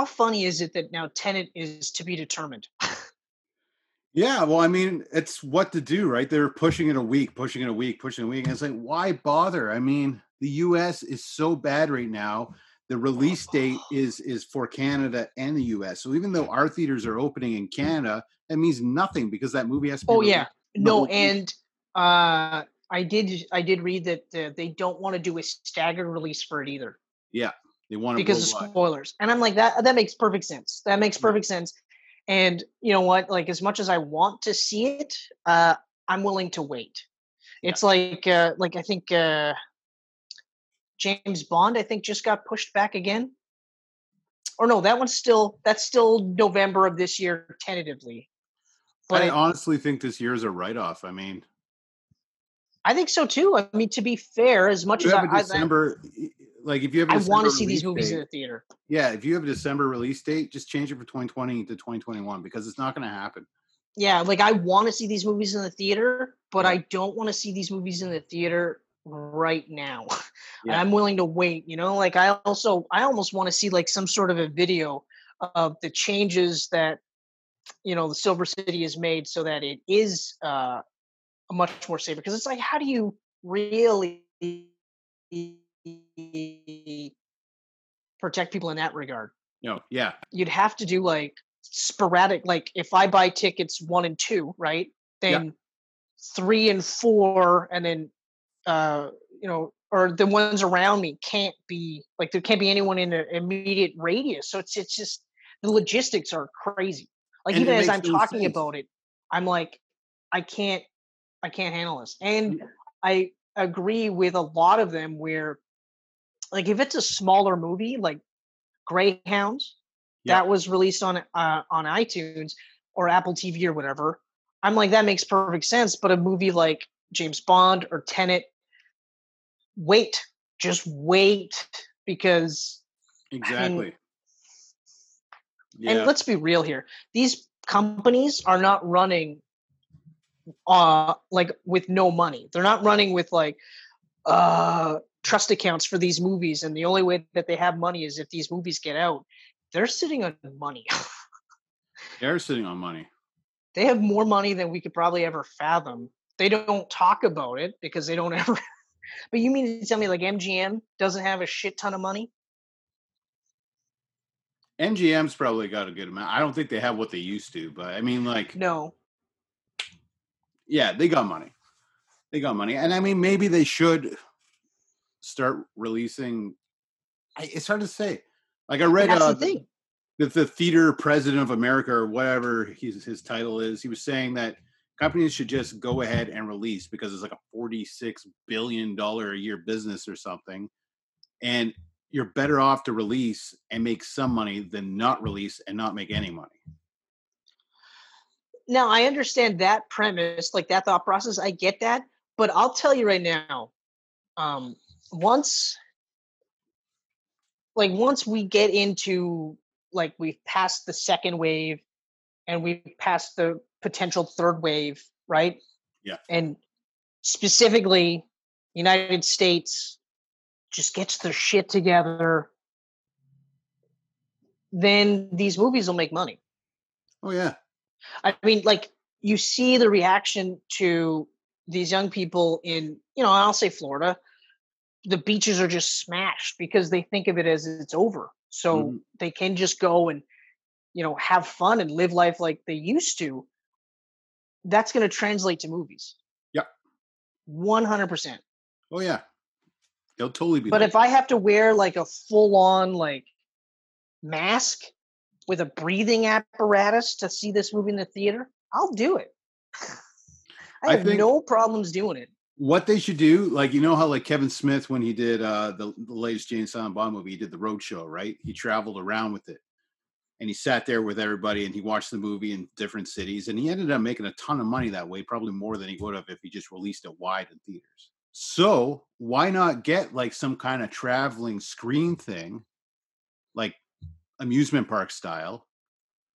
how funny is it that now Tenet is to be determined? Yeah, well, I mean, it's what to do, right? They're pushing it a week, pushing it a week, pushing it a week. And it's like, why bother? I mean, the US is so bad right now. The release date is is for Canada and the US. So even though our theaters are opening in Canada, that means nothing because that movie has to be Oh yeah, no, and uh, I did I did read that uh, they don't want to do a staggered release for it either Yeah, they want because of spoilers. And I'm like that that makes perfect sense. That makes perfect sense. And you know what? Like as much as I want to see it, uh, I'm willing to wait. Yeah. It's like uh, like I think uh, James Bond I think just got pushed back again. Or no, that one's still that's still November of this year tentatively. But I honestly think this year is a write off. I mean, I think so too. I mean, to be fair, as much you as I, a I, December, like if you have a I want to see these movies in the theater. Yeah, if you have a December release date, just change it from 2020 to 2021 because it's not going to happen. Yeah, like I want to see these movies in the theater, but Yeah. I don't want to see these movies in the theater right now. And I'm willing to wait, you know? Like I also I almost want to see like some sort of a video of the changes that you know the Silver City has made so that it is uh a much more safer because it's like how do you really protect people in that regard? No, yeah, you'd have to do like sporadic like if i buy tickets one and two right Yeah. then three and four and then uh you know or the ones around me can't be like there can't be anyone in an immediate radius so it's it's just the logistics are crazy like And even as i'm talking sense. about it i'm like i can't i can't handle this and i agree with a lot of them where like if it's a smaller movie like greyhounds Yeah. that was released on uh, on iTunes or Apple TV or whatever. I'm like that makes perfect sense, but a movie like James Bond or Tenet, wait, just wait because exactly. and Yeah, let's be real here. These companies are not running uh like with no money. They're not running with like uh trust accounts for these movies and the only way that they have money is if these movies get out. They're sitting on money. they're sitting on money. they have more money than we could probably ever fathom. They don't talk about it because they don't ever. but you mean to tell me like MGM doesn't have a shit ton of money? MGM's probably got a good amount. I don't think they have what they used to, but I mean, like, No. yeah, they got money. They got money, and I mean, maybe they should start releasing. I, it's hard to say. Like I read uh, the the, the theater president of America or whatever his his title is. He was saying that companies should just go ahead and release because it's like a forty six billion dollar a year business or something, and you're better off to release and make some money than not release and not make any money. Now I understand that premise, like that thought process. I get that, but I'll tell you right now, um, once, like once we get into like we've passed the second wave, and we've passed the potential third wave, right? Yeah. And specifically, United States just gets their shit together, then these movies will make money. Oh yeah, I mean, like you see the reaction to these young people in, you know, I'll say Florida. The beaches are just smashed because they think of it as it's over. So Mhm. they can just go and, you know, have fun and live life like they used to. That's going to translate to movies. Yep. 100%. oh yeah. It'll totally be. But if I have to wear like a full on like mask with a breathing apparatus to see this movie in the theater, I'll do it. I I have think- no problems doing it. What they should do, like you know how like Kevin Smith when he did uh the, the latest James Bob movie, he did the road show, right? He traveled around with it. And he sat there with everybody and he watched the movie in different cities and he ended up making a ton of money that way, probably more than he would have if he just released it wide in theaters. So why not get like some kind of traveling screen thing, like amusement park style,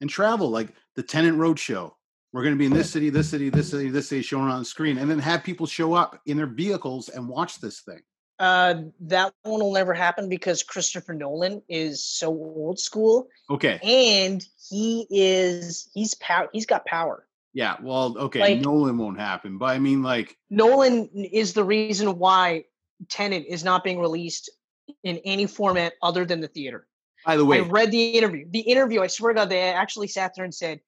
and travel like the Tenet Road Show. We're going to be in this city, this city, this city, this city, showing on the screen, and then have people show up in their vehicles and watch this thing. Uh, that one will never happen because Christopher Nolan is so old school, Okay. and he is he's power. He's got power. Yeah. Well, okay. Like- Nolan won't happen, but I mean, like, Nolan is the reason why Tenet is not being released in any format other than the theater. by the way, I read the interview. The interview, I swear to God, they actually sat there and said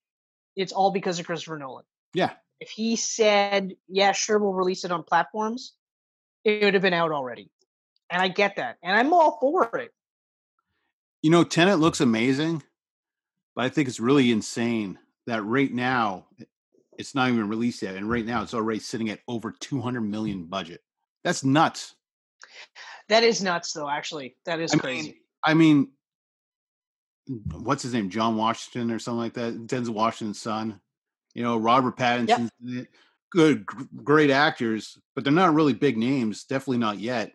it's all because of Christopher Nolan. yeah. If he said, "Yeah, sure, we'll release it on platforms," it would have been out already. And I get that, and I'm all for it. You know, Tenet looks amazing, but I think it's really insane that right now it's not even released yet, and right now it's already sitting at over 200 million budget. That's nuts. That is nuts, though. Actually, that is I crazy. mean, I mean, what's his name? John Washington or something like that. Denzel Washington's son. You know, Robert Pattinson's in it. Good, great actors, but they're not really big names. Definitely not yet.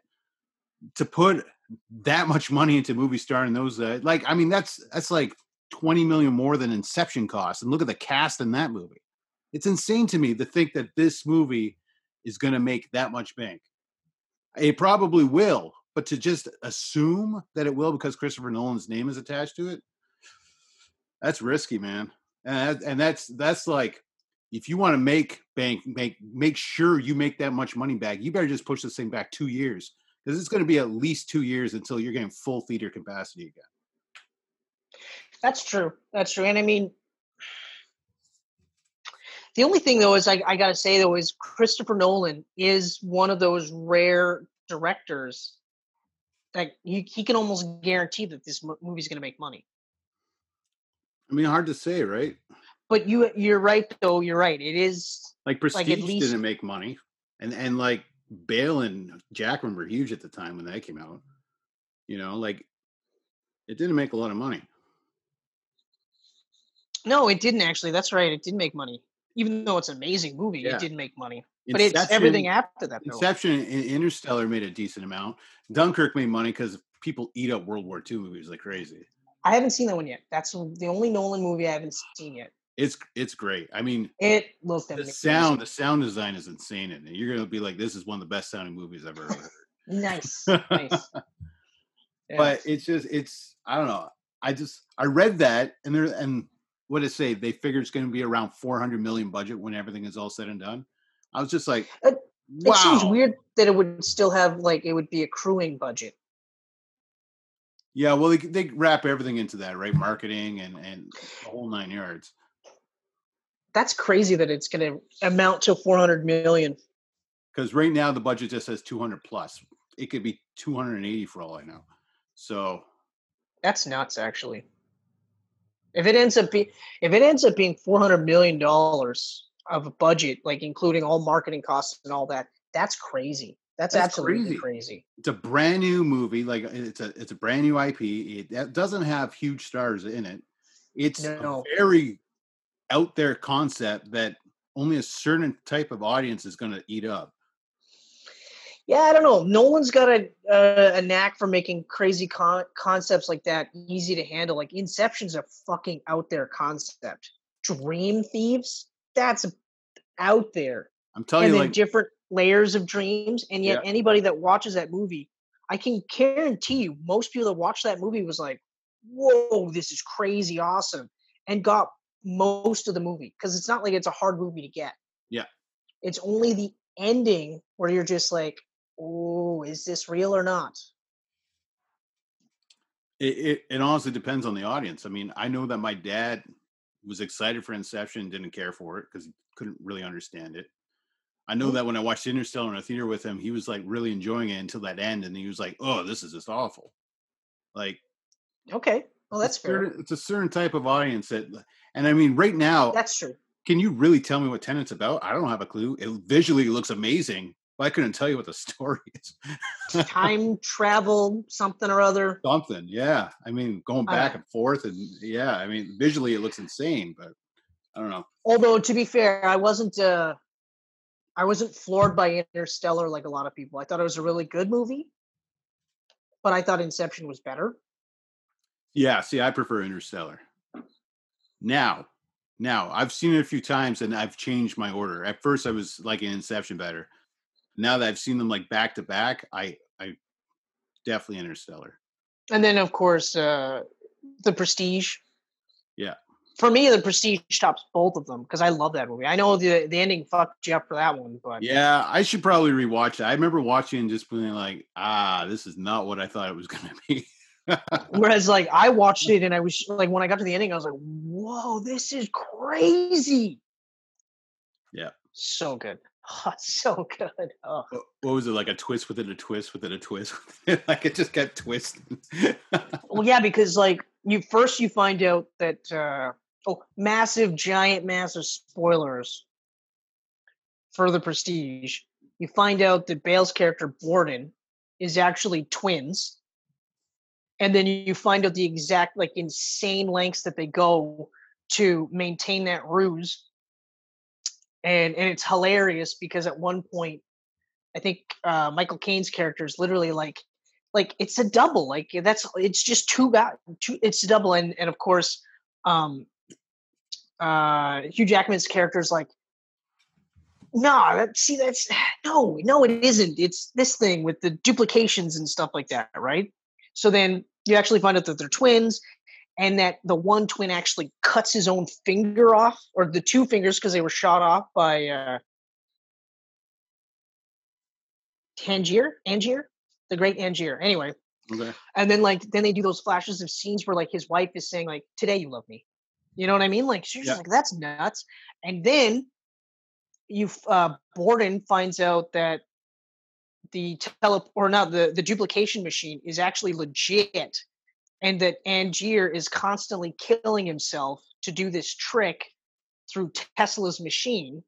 To put that much money into movie star and those, uh, like, I mean, that's that's like 20 million more than Inception cost. And look at the cast in that movie. It's insane to me to think that this movie is going to make that much bank. It probably will, but to just assume that it will because Christopher Nolan's name is attached to it, that's risky, man. And and that's that's like if you want to make bank, make make sure you make that much money back. You better just push this thing back two years because it's going to be at least two years until you're getting full theater capacity again. That's true. That's true. And I mean, the only thing though is I, I got to say though is Christopher Nolan is one of those rare directors that he, he can almost guarantee that this mo- movie's going to make money. I mean, hard to say, right? But you you're right though. You're right. It is Like Like, Prestige at least- didn't make money, and and like Bale and Jackman were huge at the time when that came out. You know, like it didn't make a lot of money. no, it didn't actually. That's right. It didn't make money, even though it's an amazing movie. Yeah. It didn't make money, but it's everything after that. Though. Inception and Interstellar made a decent amount. Dunkirk made money because people eat up World War II movies like crazy. I haven't seen that one yet. That's the only Nolan movie I haven't seen yet. It's it's great. I mean, It looked the amazing. sound, the sound design is insane in it. You're gonna be like, this is one of the best sounding movies I've ever heard. nice, nice. Yeah. but it's just it's I don't know. I just I read that and there and what it say? They figure it's going to be around 400 million budget when everything is all said and done. I was just like, It- wow. It seems weird that it would still have like it would be accruing budget. Yeah, well, they they wrap everything into that, right? Marketing and and the whole nine yards. That's crazy that it's going to amount to 400 million. Because right now the budget just says 200 plus. It could be 280 for all I know. So That's nuts, actually. If it ends up being if it ends up being 400 million dollars of a budget, like including all marketing costs and all that, that's crazy. That's, That's absolutely crazy. crazy. it's a brand new movie. Like it's a it's a brand new IP. It that doesn't have huge stars in it. It's No. a very out there concept that only a certain type of audience is going to eat up. Yeah, I don't know. Nolan's got a uh, a knack for making crazy con- concepts like that easy to handle. Like Inception's a fucking out there concept. Dream Thieves, that's out there. I'm telling and you, like different layers of dreams. And yet, Yeah. anybody that watches that movie, I can guarantee you, most people that watched that movie was like, "Whoa, this is crazy, awesome," and got most of the movie because it's not like it's a hard movie to get. Yeah. it's only the ending where you're just like, "Oh, is this real or not?" it, it, it honestly depends on the audience. I mean, I know that my dad was excited for Inception, didn't care for it because he couldn't really understand it. I know Mhm. that when I watched Interstellar in a theater with him, he was like really enjoying it until that end, and he was like, "Oh, this is just awful." Like, Okay, well that's fair. it's a certain type of audience that, and I mean, right now, That's true. can you really tell me what Tenet's about? I don't have a clue. It visually looks amazing, I couldn't tell you what the story is. Time travel, something or other. Something, yeah. I mean, going back know. and forth, and yeah, I mean, visually it looks insane, but I don't know. Although to be fair, I wasn't uh I wasn't floored by Interstellar like a lot of people. I thought it was a really good movie, but I thought Inception was better. Yeah, see, I prefer Interstellar. Now, now I've seen it a few times and I've changed my order. At first, I was liking Inception better. Now that I've seen them like back to back, I I definitely Interstellar. And then of course uh the Prestige. Yeah. For me, the Prestige tops both of them because I love that movie. I know the the ending fucked you up for that one, but Yeah, I should probably rewatch it. I remember watching and just being like, ah, this is not what I thought it was gonna be. Whereas, like, I watched it and I was like, when I got to the ending, I was like, "Whoa, this is crazy!" Yeah. so good, oh, so good. Oh. What was it like a twist within a twist within a twist? like it just got twisted. Well, yeah, because like you first you find out that uh, oh, massive, giant, massive spoilers for the Prestige. You find out that Bale's character Borden is actually twins, and then you find out the exact like insane lengths that they go to maintain that ruse. And and it's hilarious because at one point, I think uh, Michael Caine's character is literally like like it's a double like that's it's just two guys two it's a double and and of course um uh hugh jackman's character is like no that see that's no no it isn't. It's this thing with the duplications and stuff like that right? So then you actually find out that they're twins and that the one twin actually cuts his own finger off or the two fingers because they were shot off by uh tangier? Angier? The great angier. Anyway. Okay. and then like then they do those flashes of scenes where like his wife is saying like today you love me. You know what i mean? Like she's Yeah. like that's nuts. And then you uh borden finds out that the tele or not the the duplication machine is actually legit and that angier is constantly killing himself to do this trick through tesla's machine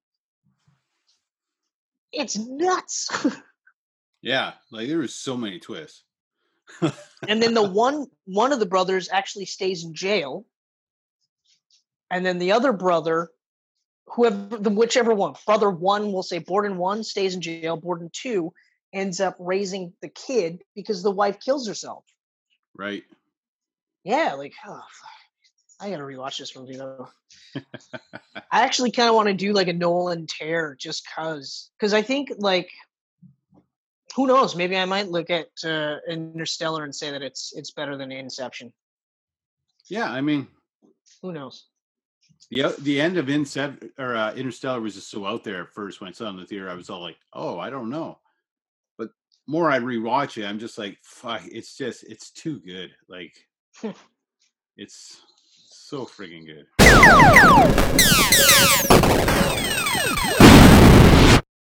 it's nuts Yeah, like there was so many twists. and then the one one of the brothers actually stays in jail and then the other brother whoever the whichever one brother one will say borden one stays in jail borden two ends up raising the kid because the wife kills herself right. Yeah like oh, i gotta rewatch this movie though i actually kind of want to do like a nolan tear just cause because i think like who knows maybe i might look at uh, interstellar and say that it's it's better than inception Yeah, I mean, who knows the the end of Inception or uh, Interstellar was just so out there at first when I saw it in the theater. I was all like, oh, I don't know. But more I rewatch it, I'm just like, fuck, it's just it's too good. Like, it's so friggin' good.